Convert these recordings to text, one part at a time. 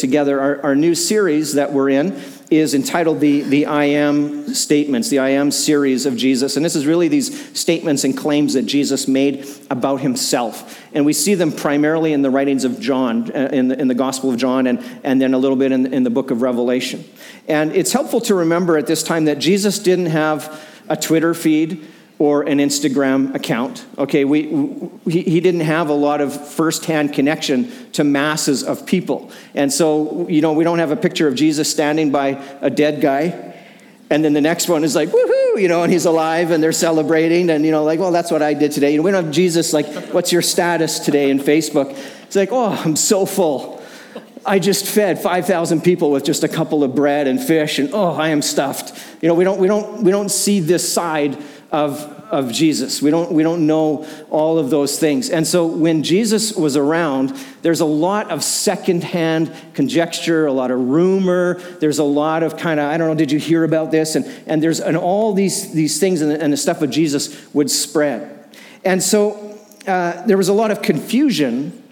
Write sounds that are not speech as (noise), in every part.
together. Our, our new series that we're in is entitled the, the I Am Statements, the I Am series of Jesus. And this is really these statements and claims that Jesus made about himself. And we see them primarily in the writings of John, uh, in the, in the Gospel of John, and, and then a little bit in, in the book of Revelation. And it's helpful to remember at this time that Jesus didn't have a Twitter feed or an Instagram account. Okay, we, he, he didn't have a lot of firsthand connection to masses of people. And so, you know, we don't have a picture of Jesus standing by a dead guy. And then the next one is like, woohoo, you know, and he's alive and they're celebrating. And, you know, like, well, that's what I did today. You know, we don't have Jesus, like, what's your status today in Facebook? It's like, oh, I'm so full. I just fed 5,000 people with just a couple of bread and fish, and oh, I am stuffed. You know, we don't, we don't, we don't see this side of, of Jesus. We don't, we don't know all of those things. And so when Jesus was around, there's a lot of secondhand conjecture, a lot of rumor. There's a lot of kind of, I don't know, did you hear about this? And, and there's, and all these, these things and the, and the stuff of Jesus would spread. And so uh, there was a lot of confusion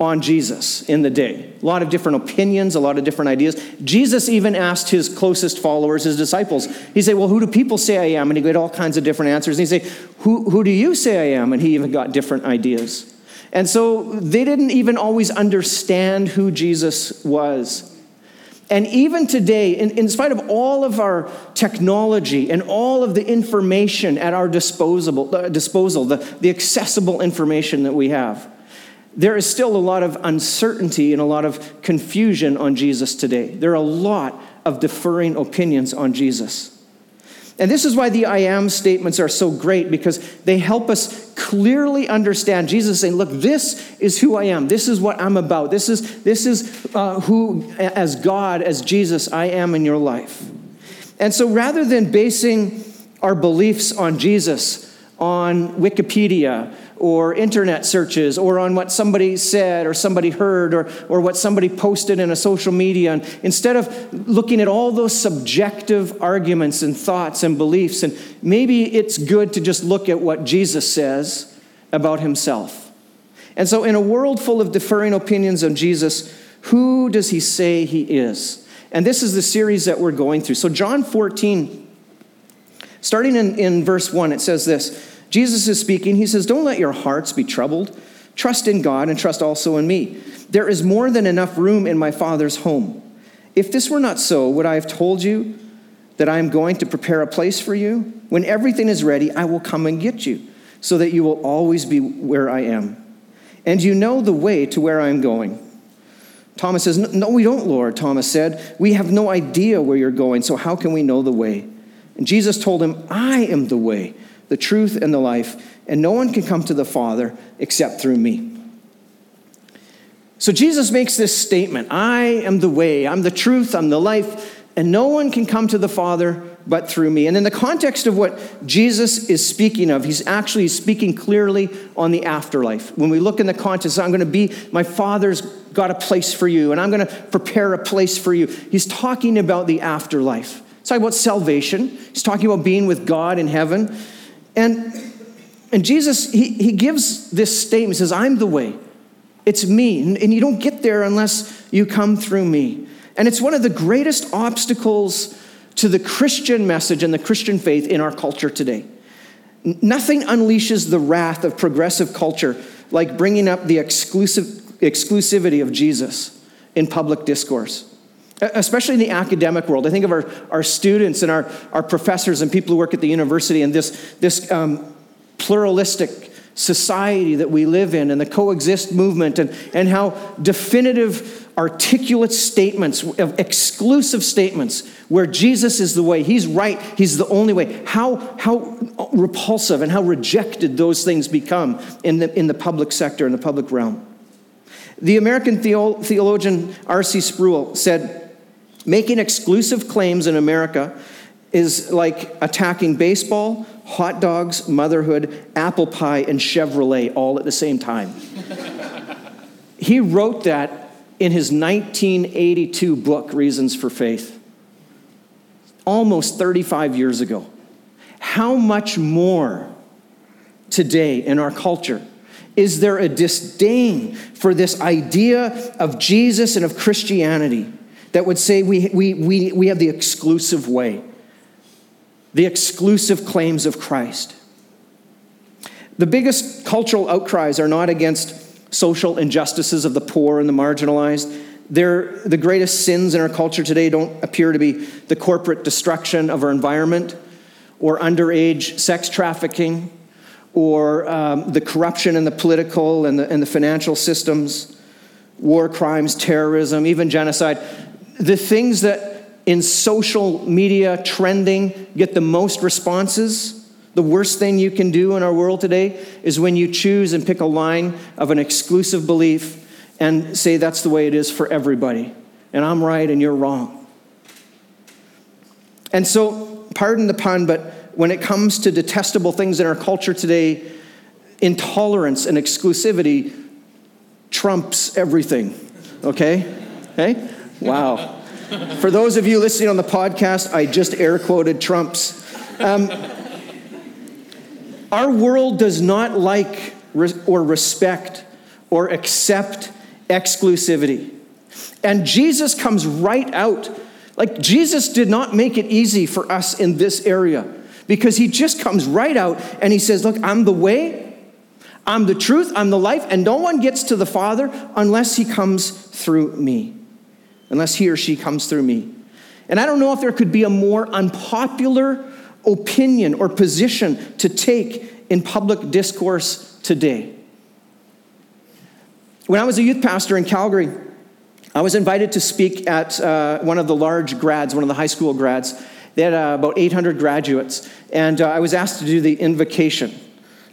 on Jesus in the day. A lot of different opinions, a lot of different ideas. Jesus even asked his closest followers, his disciples, he said, Well, who do people say I am? And he got all kinds of different answers. And he said, who, who do you say I am? And he even got different ideas. And so they didn't even always understand who Jesus was. And even today, in, in spite of all of our technology and all of the information at our disposal, uh, disposal the, the accessible information that we have, there is still a lot of uncertainty and a lot of confusion on Jesus today. There are a lot of deferring opinions on Jesus. And this is why the I am statements are so great because they help us clearly understand Jesus saying, Look, this is who I am. This is what I'm about. This is, this is uh, who, as God, as Jesus, I am in your life. And so rather than basing our beliefs on Jesus on Wikipedia or internet searches or on what somebody said or somebody heard or, or what somebody posted in a social media. And instead of looking at all those subjective arguments and thoughts and beliefs, and maybe it's good to just look at what Jesus says about himself. And so, in a world full of differing opinions on Jesus, who does he say he is? And this is the series that we're going through. So, John 14, starting in, in verse 1, it says this. Jesus is speaking. He says, Don't let your hearts be troubled. Trust in God and trust also in me. There is more than enough room in my Father's home. If this were not so, would I have told you that I am going to prepare a place for you? When everything is ready, I will come and get you, so that you will always be where I am. And you know the way to where I am going. Thomas says, No, we don't, Lord. Thomas said, We have no idea where you're going, so how can we know the way? And Jesus told him, I am the way the truth, and the life, and no one can come to the Father except through me. So Jesus makes this statement I am the way, I'm the truth, I'm the life, and no one can come to the Father but through me. And in the context of what Jesus is speaking of, he's actually speaking clearly on the afterlife. When we look in the context, I'm going to be, my Father's got a place for you, and I'm going to prepare a place for you. He's talking about the afterlife. He's talking about salvation, he's talking about being with God in heaven. And, and Jesus, he, he gives this statement, he says, I'm the way. It's me. And, and you don't get there unless you come through me. And it's one of the greatest obstacles to the Christian message and the Christian faith in our culture today. Nothing unleashes the wrath of progressive culture like bringing up the exclusive, exclusivity of Jesus in public discourse especially in the academic world. I think of our, our students and our, our professors and people who work at the university and this, this um, pluralistic society that we live in and the coexist movement and, and how definitive articulate statements of exclusive statements where jesus is the way he's right he's the only way how, how repulsive and how rejected those things become in the, in the public sector in the public realm the american theologian r.c sproul said Making exclusive claims in America is like attacking baseball, hot dogs, motherhood, apple pie, and Chevrolet all at the same time. (laughs) he wrote that in his 1982 book, Reasons for Faith, almost 35 years ago. How much more today in our culture is there a disdain for this idea of Jesus and of Christianity that would say we, we, we, we have the exclusive way, the exclusive claims of Christ? The biggest cultural outcries are not against social injustices of the poor and the marginalized. They're, the greatest sins in our culture today don't appear to be the corporate destruction of our environment or underage sex trafficking or um, the corruption in the political and the, and the financial systems, war crimes, terrorism, even genocide. The things that in social media trending get the most responses the worst thing you can do in our world today is when you choose and pick a line of an exclusive belief and say that's the way it is for everybody. And I'm right and you're wrong. And so, pardon the pun, but when it comes to detestable things in our culture today, intolerance and exclusivity trumps everything. Okay? Hey? Wow. For those of you listening on the podcast, I just air quoted Trumps. Um, our world does not like or respect or accept exclusivity. And Jesus comes right out. Like, Jesus did not make it easy for us in this area because he just comes right out and he says, Look, I'm the way, I'm the truth, I'm the life, and no one gets to the Father unless he comes through me, unless he or she comes through me. And I don't know if there could be a more unpopular opinion or position to take in public discourse today. When I was a youth pastor in Calgary, I was invited to speak at uh, one of the large grads, one of the high school grads. They had uh, about 800 graduates, and uh, I was asked to do the invocation.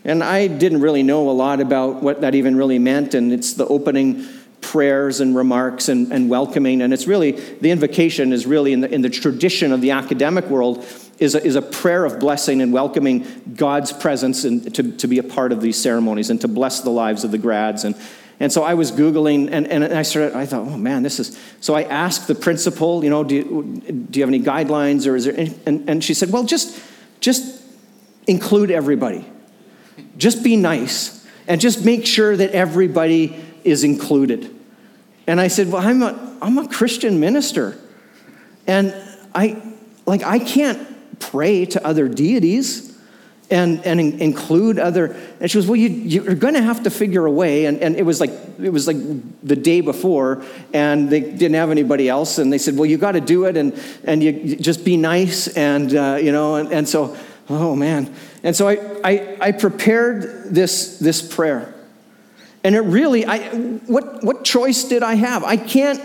And I didn't really know a lot about what that even really meant, and it's the opening prayers and remarks and, and welcoming. And it's really, the invocation is really in the, in the tradition of the academic world, is a, is a prayer of blessing and welcoming God's presence and to, to be a part of these ceremonies and to bless the lives of the grads. And, and so I was Googling and, and I started, I thought, oh man, this is, so I asked the principal, you know, do you, do you have any guidelines or is there, any, and, and she said, well, just, just include everybody. Just be nice and just make sure that everybody is included. And I said, well, I'm a, I'm a Christian minister. And I, like, I can't pray to other deities and, and include other and she goes well you, you're going to have to figure a way and, and it was like it was like the day before and they didn't have anybody else and they said well you got to do it and, and you, you just be nice and uh, you know and, and so oh man and so I, I, I prepared this, this prayer and it really I, what, what choice did i have i can't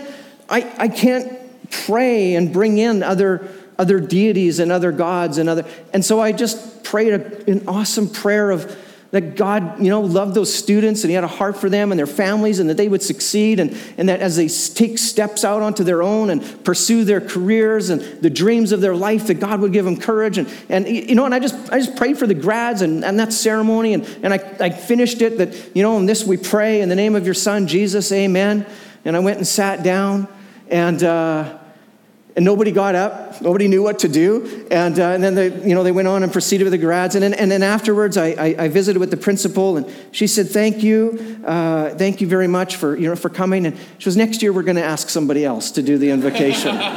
I, I can't pray and bring in other other deities and other gods and other. And so I just prayed a, an awesome prayer of that God, you know, loved those students and he had a heart for them and their families and that they would succeed and, and that as they take steps out onto their own and pursue their careers and the dreams of their life, that God would give them courage. And, and you know, and I just, I just prayed for the grads and, and that ceremony and, and I, I finished it that, you know, in this we pray in the name of your son, Jesus, amen. And I went and sat down and, uh, and nobody got up. Nobody knew what to do. And, uh, and then they, you know, they went on and proceeded with the grads. And then, and then afterwards, I, I, I visited with the principal, and she said, thank you. Uh, thank you very much for, you know, for coming. And she was, next year, we're going to ask somebody else to do the invocation. (laughs)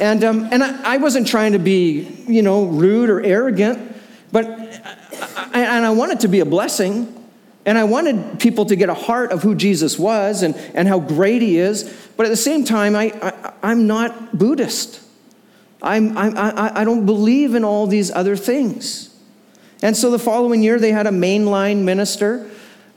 and um, and I, I, wasn't trying to be, you know, rude or arrogant, but I, and I wanted to be a blessing. And I wanted people to get a heart of who Jesus was and, and how great he is. But at the same time, I, I, am not Buddhist. I'm, I'm, I, I don't believe in all these other things. And so the following year, they had a mainline minister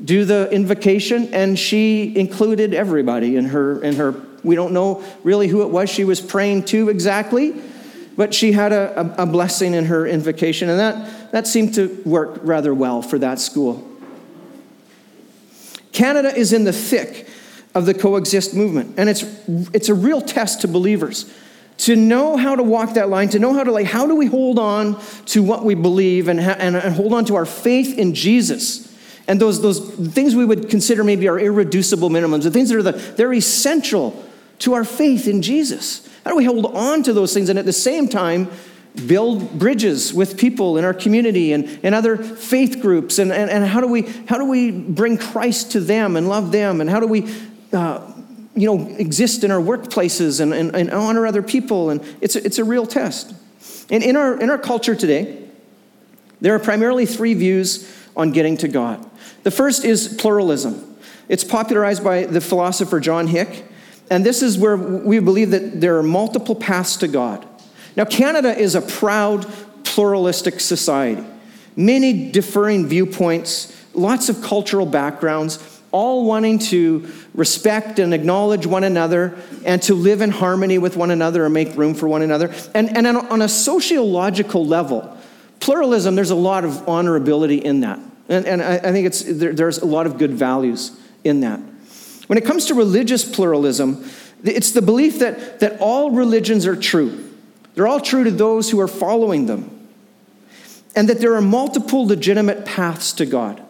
do the invocation, and she included everybody in her, in her. We don't know really who it was she was praying to exactly, but she had a, a, a blessing in her invocation, and that, that seemed to work rather well for that school. Canada is in the thick of the coexist movement, and it's, it's a real test to believers to know how to walk that line, to know how to like, how do we hold on to what we believe and, and, and hold on to our faith in Jesus? And those, those things we would consider maybe our irreducible minimums, the things that are the, they're essential to our faith in Jesus. How do we hold on to those things and at the same time build bridges with people in our community and, and other faith groups? And, and, and how, do we, how do we bring Christ to them and love them? And how do we uh, you know, exist in our workplaces and, and, and honor other people? And it's a, it's a real test. And in our, in our culture today, there are primarily three views on getting to God. The first is pluralism. It's popularized by the philosopher John Hick, and this is where we believe that there are multiple paths to God. Now, Canada is a proud, pluralistic society, many differing viewpoints, lots of cultural backgrounds, all wanting to respect and acknowledge one another and to live in harmony with one another and make room for one another. And, and on a sociological level, pluralism, there's a lot of honorability in that. And, and I, I think it's, there, there's a lot of good values in that. When it comes to religious pluralism, it's the belief that, that all religions are true. They're all true to those who are following them. And that there are multiple legitimate paths to God.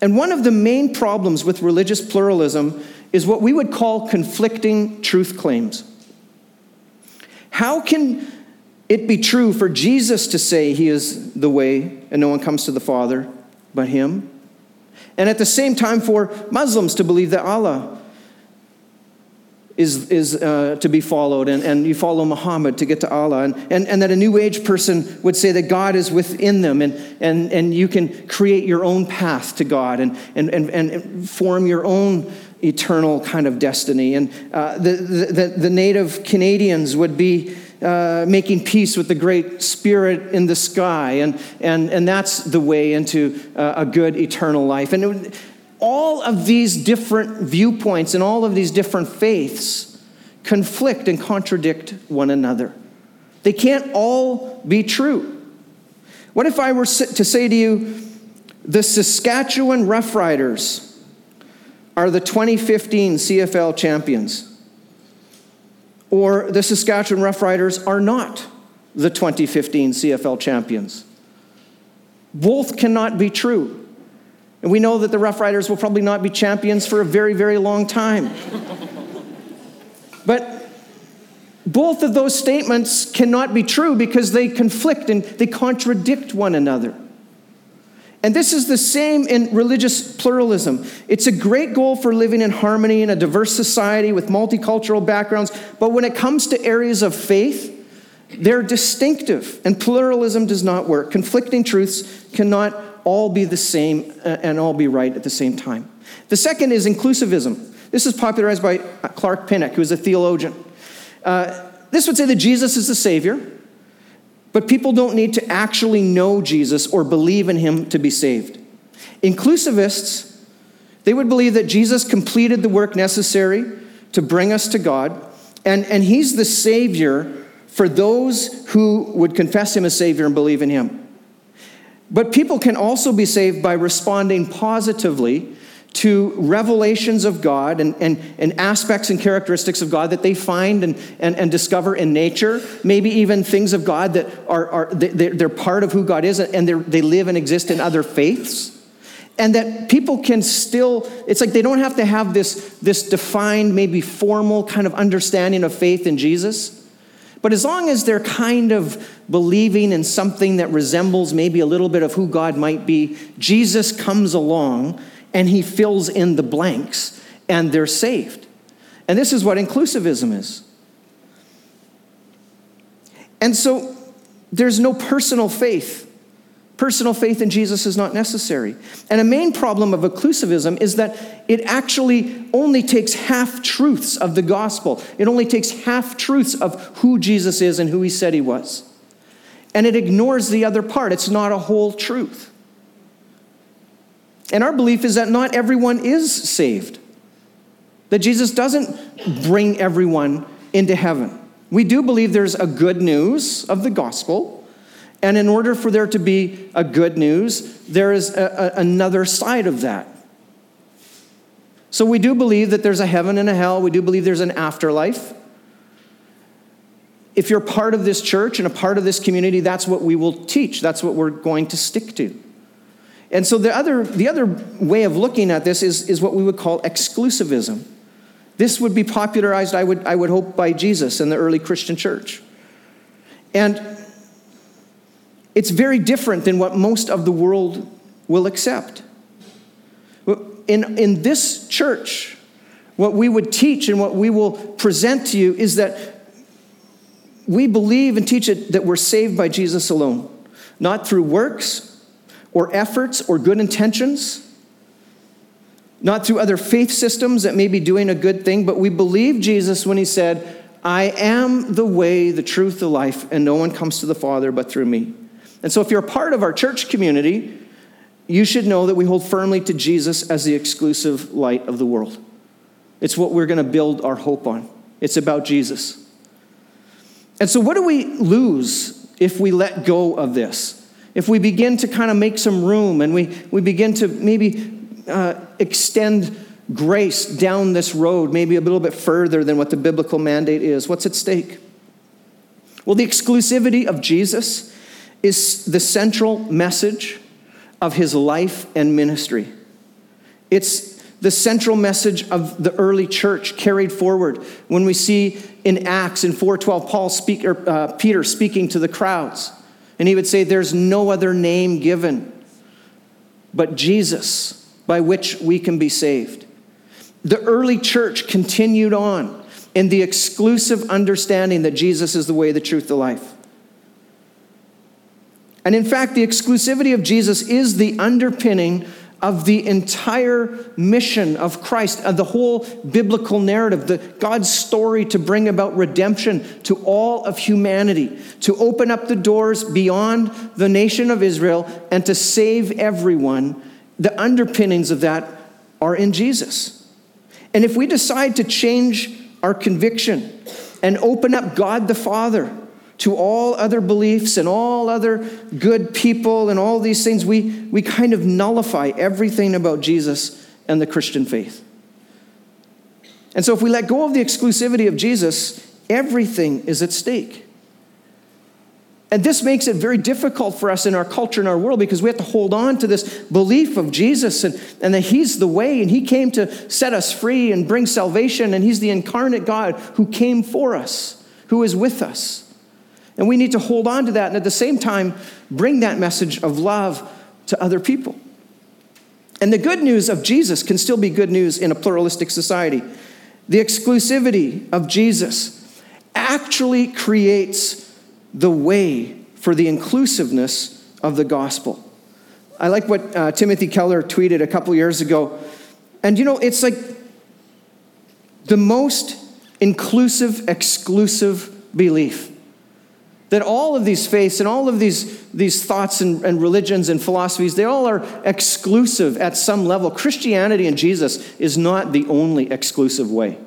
And one of the main problems with religious pluralism is what we would call conflicting truth claims. How can it be true for Jesus to say he is the way and no one comes to the Father but him? And at the same time, for Muslims to believe that Allah is, is uh, to be followed, and, and you follow Muhammad to get to Allah, and, and, and that a New Age person would say that God is within them, and, and, and you can create your own path to God and, and, and, and form your own eternal kind of destiny. And uh, the, the, the native Canadians would be uh, making peace with the great spirit in the sky, and, and, and that's the way into uh, a good eternal life. And it, all of these different viewpoints and all of these different faiths conflict and contradict one another. They can't all be true. What if I were to say to you, the Saskatchewan Roughriders are the 2015 CFL champions? or the Saskatchewan Roughriders are not the 2015 CFL champions. Both cannot be true. And we know that the Roughriders will probably not be champions for a very, very long time. but both of those statements cannot be true because they conflict and they contradict one another. And this is the same in religious pluralism. It's a great goal for living in harmony in a diverse society with multicultural backgrounds, but when it comes to areas of faith, they're distinctive, and pluralism does not work. Conflicting truths cannot all be the same uh, and all be right at the same time. The second is inclusivism. This is popularized by Clark Pinnock, who is a theologian. Uh, this would say that Jesus is the Savior, but people don't need to actually know Jesus or believe in him to be saved. Inclusivists, they would believe that Jesus completed the work necessary to bring us to God, and, and he's the Savior for those who would confess him as Savior and believe in him. But people can also be saved by responding positively to revelations of God and, and, and aspects and characteristics of God that they find and, and, and discover in nature, maybe even things of God that are, are they're, part of who God is and they live and exist in other faiths. And that people can still, it's like they don't have to have this, this defined, maybe formal kind of understanding of faith in Jesus. But as long as they're kind of believing in something that resembles maybe a little bit of who God might be, Jesus comes along and he fills in the blanks and they're saved. And this is what inclusivism is. And so there's no personal faith. Personal faith in Jesus is not necessary. And a main problem of inclusivism is that it actually only takes half truths of the gospel. It only takes half truths of who Jesus is and who he said he was. And it ignores the other part. It's not a whole truth. And our belief is that not everyone is saved, that Jesus doesn't bring everyone into heaven. We do believe there's a good news of the gospel. And in order for there to be a good news, there is a, a, another side of that. So we do believe that there's a heaven and a hell. We do believe there's an afterlife. If you're part of this church and a part of this community, that's what we will teach. That's what we're going to stick to. And so the other, the other way of looking at this is, is what we would call exclusivism. This would be popularized, I would, I would hope, by Jesus and the early Christian church. And it's very different than what most of the world will accept. In, in this church, what we would teach and what we will present to you is that we believe and teach it that we're saved by Jesus alone, not through works or efforts or good intentions, not through other faith systems that may be doing a good thing, but we believe Jesus when he said, I am the way, the truth, the life, and no one comes to the Father but through me. And so, if you're a part of our church community, you should know that we hold firmly to Jesus as the exclusive light of the world. It's what we're going to build our hope on. It's about Jesus. And so, what do we lose if we let go of this? If we begin to kind of make some room and we, we begin to maybe uh, extend grace down this road, maybe a little bit further than what the biblical mandate is, what's at stake? Well, the exclusivity of Jesus is the central message of his life and ministry. It's the central message of the early church carried forward when we see in Acts in 4:12 Paul speak, or, uh, Peter speaking to the crowds and he would say there's no other name given but Jesus by which we can be saved. The early church continued on in the exclusive understanding that Jesus is the way, the truth, the life. And in fact, the exclusivity of Jesus is the underpinning of the entire mission of Christ, of the whole biblical narrative, the God's story to bring about redemption to all of humanity, to open up the doors beyond the nation of Israel and to save everyone. The underpinnings of that are in Jesus. And if we decide to change our conviction and open up God the Father to all other beliefs and all other good people and all these things, we, we kind of nullify everything about Jesus and the Christian faith. And so, if we let go of the exclusivity of Jesus, everything is at stake. And this makes it very difficult for us in our culture and our world because we have to hold on to this belief of Jesus and, and that He's the way and He came to set us free and bring salvation and He's the incarnate God who came for us, who is with us. And we need to hold on to that and at the same time bring that message of love to other people. And the good news of Jesus can still be good news in a pluralistic society. The exclusivity of Jesus actually creates the way for the inclusiveness of the gospel. I like what uh, Timothy Keller tweeted a couple years ago. And you know, it's like the most inclusive, exclusive belief that all of these faiths and all of these, these thoughts and, and religions and philosophies, they all are exclusive at some level. Christianity and Jesus is not the only exclusive way.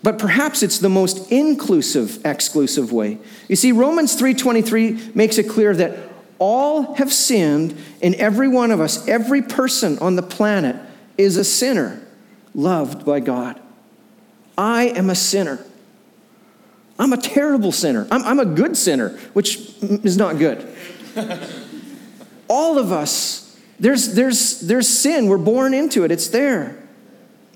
But perhaps it's the most inclusive exclusive way. You see Romans 3:23 makes it clear that all have sinned and every one of us, every person on the planet is a sinner loved by God. I am a sinner. I'm a terrible sinner. I'm, I'm a good sinner, which is not good. All of us, there's, there's, there's sin. We're born into it, it's there.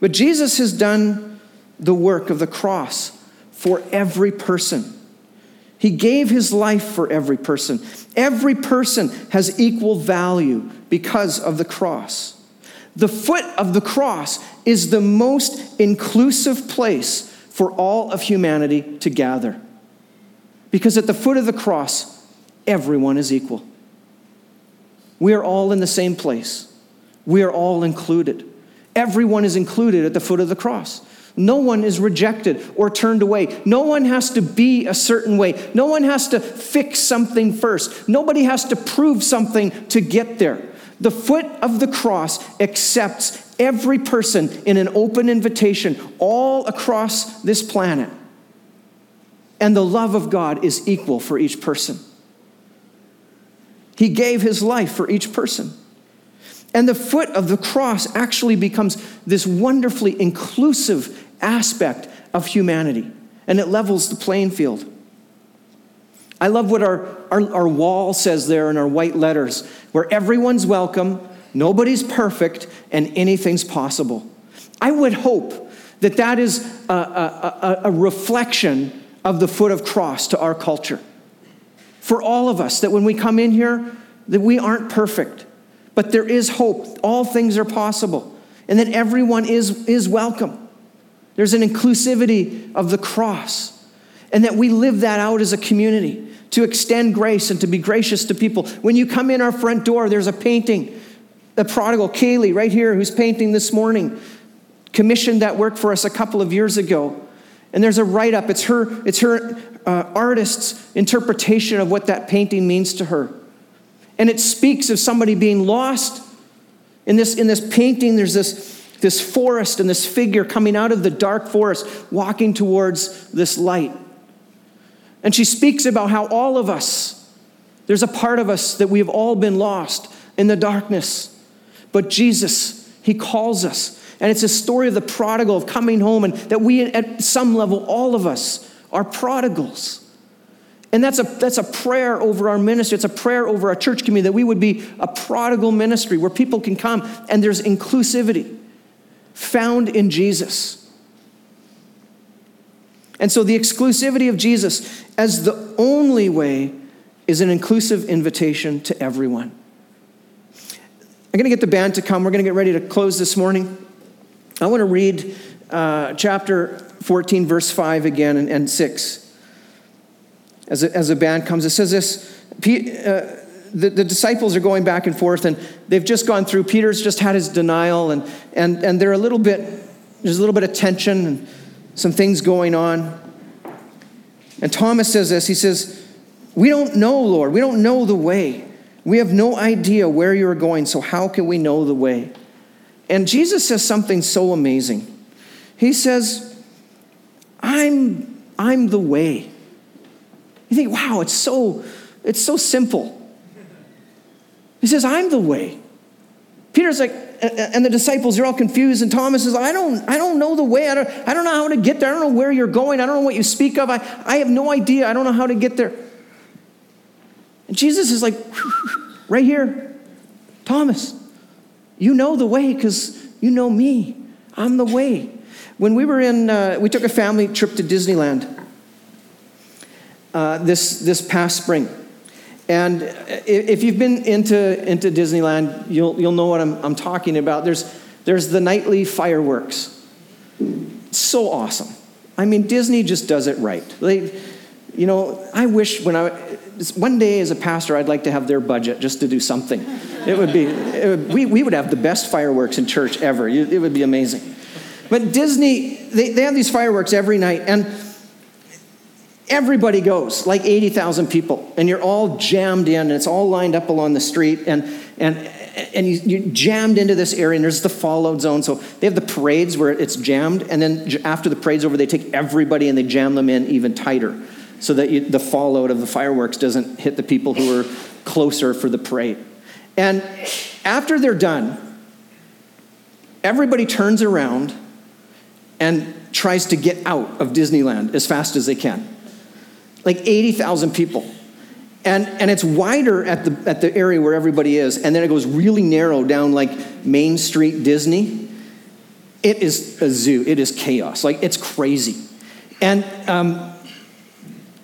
But Jesus has done the work of the cross for every person. He gave his life for every person. Every person has equal value because of the cross. The foot of the cross is the most inclusive place for all of humanity to gather. Because at the foot of the cross, everyone is equal. We are all in the same place. We are all included. Everyone is included at the foot of the cross. No one is rejected or turned away. No one has to be a certain way. No one has to fix something first. Nobody has to prove something to get there. The foot of the cross accepts every person in an open invitation all across this planet. And the love of God is equal for each person. He gave his life for each person. And the foot of the cross actually becomes this wonderfully inclusive aspect of humanity, and it levels the playing field. I love what our, our, our wall says there in our white letters, where everyone's welcome, Nobody's perfect and anything's possible. I would hope that that is a, a, a, reflection of the foot of cross to our culture. for all of us that when we come in here, that we aren't perfect, but there is hope. All things are possible, and that everyone is, is welcome. There's an inclusivity of the cross, and that we live that out as a community to extend grace and to be gracious to people. When you come in our front door, there's a painting. The prodigal Kaylee, right here, who's painting this morning, commissioned that work for us a couple of years ago. And there's a write up. It's her, it's her uh, artist's interpretation of what that painting means to her. And it speaks of somebody being lost. In this, in this painting, there's this, this forest and this figure coming out of the dark forest, walking towards this light. And she speaks about how all of us, there's a part of us that we have all been lost in the darkness. But Jesus, He calls us. And it's a story of the prodigal of coming home, and that we, at some level, all of us are prodigals. And that's a, that's a prayer over our ministry. It's a prayer over our church community that we would be a prodigal ministry where people can come and there's inclusivity found in Jesus. And so the exclusivity of Jesus as the only way is an inclusive invitation to everyone. I'm going to get the band to come. We're going to get ready to close this morning. I want to read uh, chapter 14, verse 5 again and, and 6. As a, as a band comes, it says this uh, the, the disciples are going back and forth, and they've just gone through. Peter's just had his denial, and, and, and they're a little bit, there's a little bit of tension and some things going on. And Thomas says this He says, We don't know, Lord. We don't know the way. We have no idea where you're going, so how can we know the way? And Jesus says something so amazing. He says, I'm, I'm the way. You think, wow, it's so, it's so simple. He says, I'm the way. Peter's like, and the disciples are all confused, and Thomas says, I don't, I don't know the way. I don't, I don't know how to get there. I don't know where you're going. I don't know what you speak of. I, I have no idea. I don't know how to get there. And Jesus is like, right here, Thomas, you know the way because you know me. I'm the way. When we were in, uh, we took a family trip to Disneyland uh, this, this past spring. And if you've been into, into Disneyland, you'll, you'll know what I'm, I'm talking about. There's, there's the nightly fireworks. It's so awesome. I mean, Disney just does it right. They, you know, I wish when I, one day as a pastor, I'd like to have their budget just to do something. It would be, it would, we, we would have the best fireworks in church ever. It would be amazing. But Disney, they, they have these fireworks every night, and everybody goes, like 80,000 people, and you're all jammed in, and it's all lined up along the street, and, and, and you, you're jammed into this area, and there's the fallout zone. So they have the parades where it's jammed, and then after the parade's over, they take everybody and they jam them in even tighter so that you, the fallout of the fireworks doesn't hit the people who are closer for the parade. And after they're done, everybody turns around and tries to get out of Disneyland as fast as they can. Like 80,000 people. And, and it's wider at the, at the area where everybody is, and then it goes really narrow down like Main Street Disney. It is a zoo, it is chaos. Like, it's crazy. And um,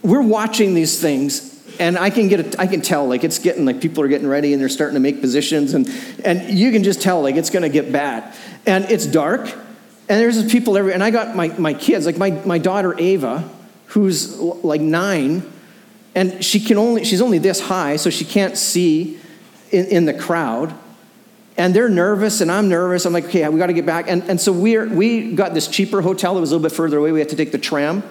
we're watching these things and I can get a, I can tell like it's getting like people are getting ready and they're starting to make positions and and you can just tell like it's going to get bad. And it's dark and there's people every and I got my my kids like my my daughter Ava who's like nine and she can only she's only this high so she can't see in, in the crowd. And they're nervous and i'm nervous. I'm like okay we got to get back. And, and so we're we got this cheaper hotel that was a little bit further away. We had to take the tram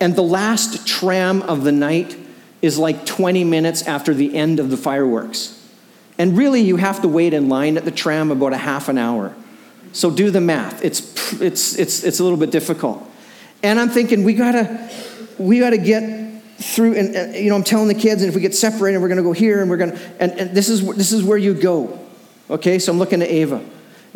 and the last tram of the night is like 20 minutes after the end of the fireworks. And really, you have to wait in line at the tram about a half an hour. So do the math. It's, it's, it's, it's a little bit difficult. And I'm thinking, we gotta, we gotta get through, and, and you know, I'm telling the kids, and if we get separated, we're gonna go here, and we're gonna, and, and this, is, this is where you go. Okay, so I'm looking at Ava.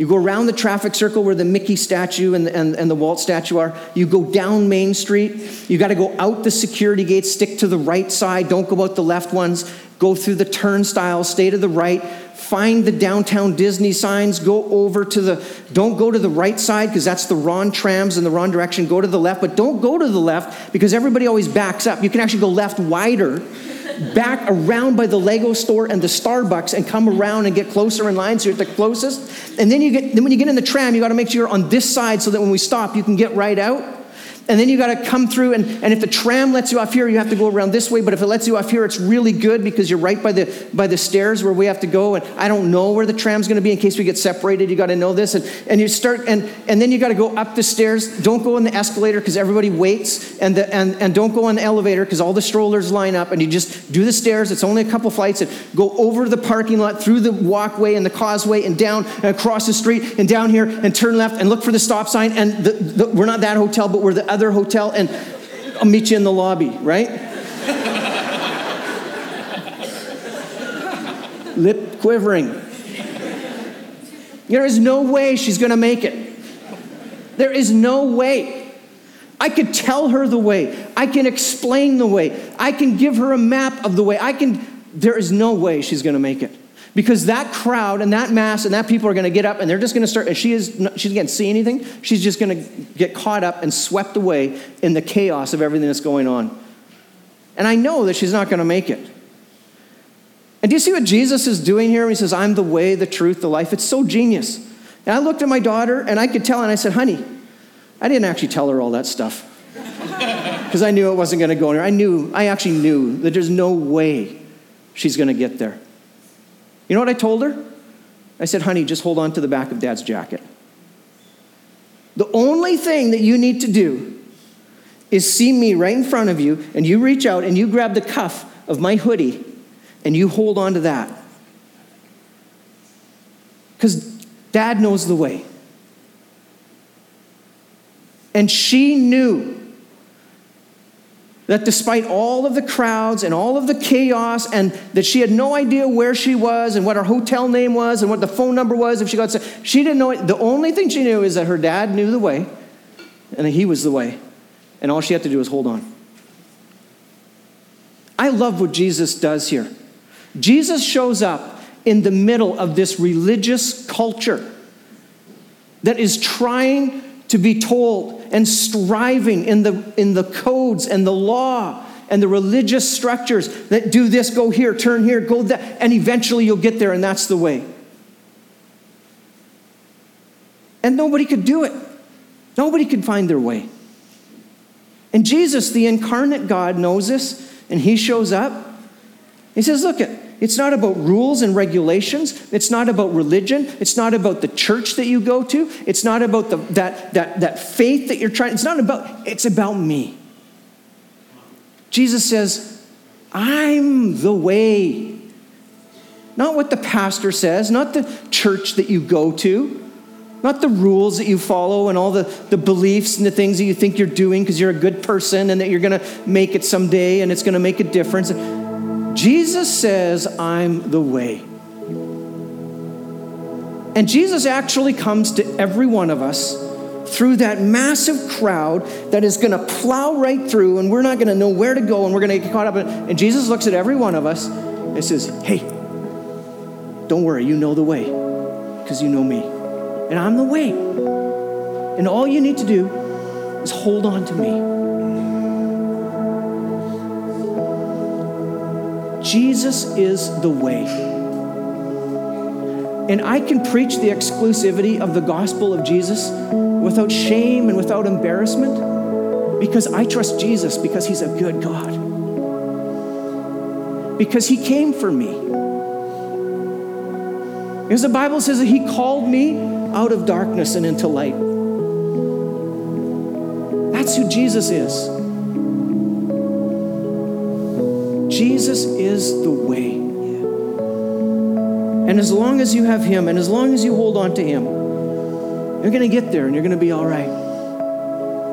You go around the traffic circle where the Mickey statue and and, and the Walt statue are. You go down Main Street. You got to go out the security gates, stick to the right side. Don't go out the left ones. Go through the turnstile, stay to the right. Find the downtown Disney signs. Go over to the, don't go to the right side because that's the wrong trams in the wrong direction. Go to the left, but don't go to the left because everybody always backs up. You can actually go left wider back around by the Lego store and the Starbucks and come around and get closer in line so you're at the closest. And then you get then when you get in the tram, you got to make sure you're on this side so that when we stop, you can get right out. And then you got to come through, and, and if the tram lets you off here, you have to go around this way. But if it lets you off here, it's really good because you're right by the, by the stairs where we have to go. And I don't know where the tram's going to be in case we get separated. You got to know this. And, and you start, and, and then you got to go up the stairs. Don't go in the escalator because everybody waits. And, the, and, and don't go on the elevator because all the strollers line up. And you just do the stairs. It's only a couple flights. And go over the parking lot, through the walkway and the causeway, and down and across the street, and down here, and turn left and look for the stop sign. And the, the, we're not that hotel, but we're the other hotel. And I'll meet you in the lobby, right? Lip quivering. There is no way she's going to make it. There is no way. I could tell her the way. I can explain the way. I can give her a map of the way. I can there is no way she's going to make it. Because that crowd and that mass and that people are going to get up and they're just going to start, and she is, she can't see anything. She's just going to get caught up and swept away in the chaos of everything that's going on. And I know that she's not going to make it. And do you see what Jesus is doing here? He says, I'm the way, the truth, the life. It's so genius. And I looked at my daughter and I could tell, and I said, honey, I didn't actually tell her all that stuff. (laughs) Because I knew it wasn't going to go anywhere. I knew, I actually knew that there's no way she's going to get there. You know what I told her? I said, honey, just hold on to the back of dad's jacket. The only thing that you need to do is see me right in front of you, and you reach out and you grab the cuff of my hoodie and you hold on to that. Because dad knows the way. And she knew that despite all of the crowds and all of the chaos, and that she had no idea where she was and what her hotel name was and what the phone number was, if she got she didn't know it. The only thing she knew is that her dad knew the way and that he was the way. And all she had to do was hold on. I love what Jesus does here. Jesus shows up in the middle of this religious culture that is trying to be told and striving in the, in the codes and the law and the religious structures that do this, go here, turn here, go that, and eventually you'll get there, and that's the way. And nobody could do it. Nobody could find their way. And Jesus, the incarnate God, knows this, and he shows up. He says, Look, it, it's not about rules and regulations. It's not about religion. It's not about the church that you go to. It's not about the, that, that, that faith that you're trying. It's not about, it's about me. Jesus says, I'm the way. Not what the pastor says, not the church that you go to, not the rules that you follow and all the, the beliefs and the things that you think you're doing because you're a good person and that you're going to make it someday and it's going to make a difference. Jesus says, I'm the way. And Jesus actually comes to every one of us through that massive crowd that is going to plow right through, and we're not going to know where to go, and we're going to get caught up. In, and Jesus looks at every one of us and says, Hey, don't worry, you know the way because you know me. And I'm the way. And all you need to do is hold on to me. Jesus is the way. And I can preach the exclusivity of the gospel of Jesus without shame and without embarrassment because I trust Jesus because he's a good God. Because he came for me. Because the Bible says that he called me out of darkness and into light. That's who Jesus is. Jesus is the way. And as long as you have Him and as long as you hold on to Him, you're going to get there and you're going to be all right.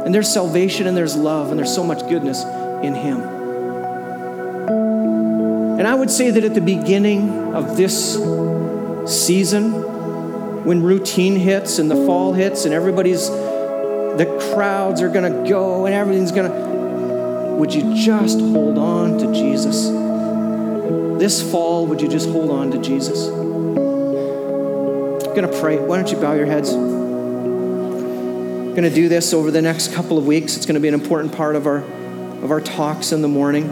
And there's salvation and there's love and there's so much goodness in Him. And I would say that at the beginning of this season, when routine hits and the fall hits and everybody's, the crowds are going to go and everything's going to, would you just hold on to Jesus? This fall, would you just hold on to Jesus? I'm going to pray. Why don't you bow your heads? I'm going to do this over the next couple of weeks. It's going to be an important part of our, of our talks in the morning.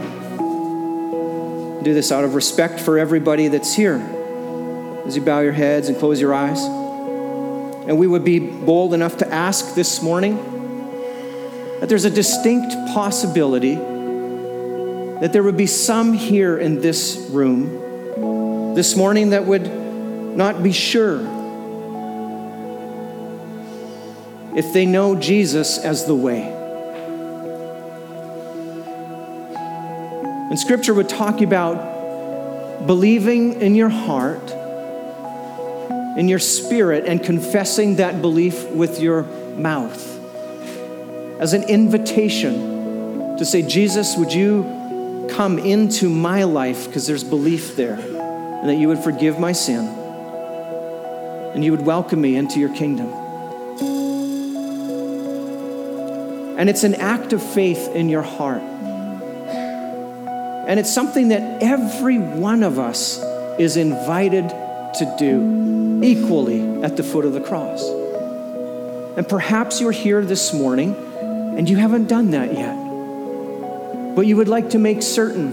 do this out of respect for everybody that's here. As you bow your heads and close your eyes. And we would be bold enough to ask this morning that there's a distinct possibility that there would be some here in this room this morning that would not be sure if they know Jesus as the way. And scripture would talk about believing in your heart, in your spirit, and confessing that belief with your mouth as an invitation to say, Jesus, would you come into my life because there's belief there, and that you would forgive my sin, and you would welcome me into your kingdom. And it's an act of faith in your heart. And it's something that every one of us is invited to do equally at the foot of the cross. And perhaps you're here this morning and you haven't done that yet. But you would like to make certain.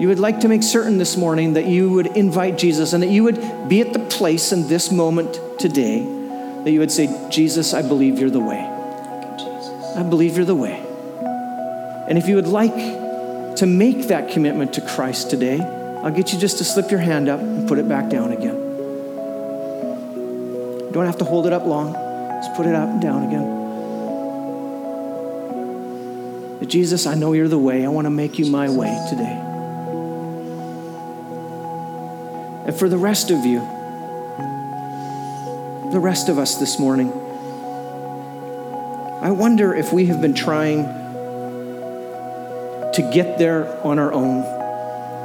You would like to make certain this morning that you would invite Jesus and that you would be at the place in this moment today that you would say, Jesus, I believe you're the way. I believe you're the way. And if you would like to make that commitment to Christ today, I'll get you just to slip your hand up and put it back down again. You don't have to hold it up long, just put it up and down again. But Jesus, I know you're the way. I want to make you my way today. And for the rest of you, the rest of us this morning, I wonder if we have been trying to get there on our own,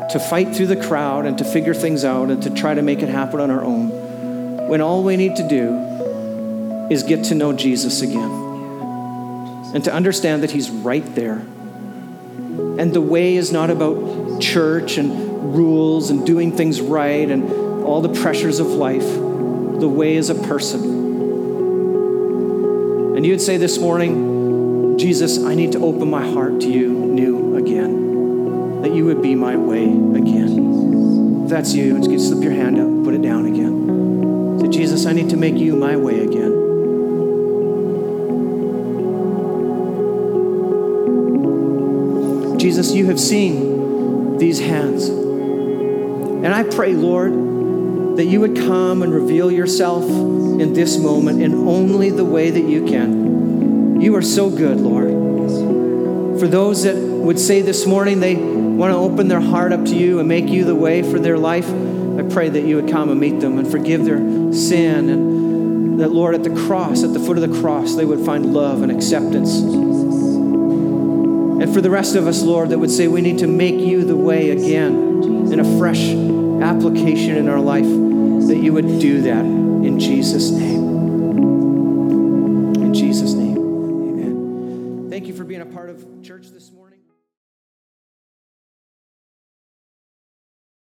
to fight through the crowd and to figure things out and to try to make it happen on our own, when all we need to do is get to know Jesus again and to understand that He's right there. And the way is not about church and rules and doing things right and all the pressures of life. The way is a person and you'd say this morning, Jesus, I need to open my heart to you new again, that you would be my way again. If that's you, you slip your hand up, put it down again. Say, Jesus, I need to make you my way again. Jesus, you have seen these hands. And I pray, Lord, that you would come and reveal yourself in this moment in only the way that you can. You are so good, Lord. For those that would say this morning they want to open their heart up to you and make you the way for their life, I pray that you would come and meet them and forgive their sin and that, Lord, at the cross, at the foot of the cross, they would find love and acceptance. For the rest of us, Lord, that would say we need to make you the way again in a fresh application in our life, that you would do that in Jesus' name.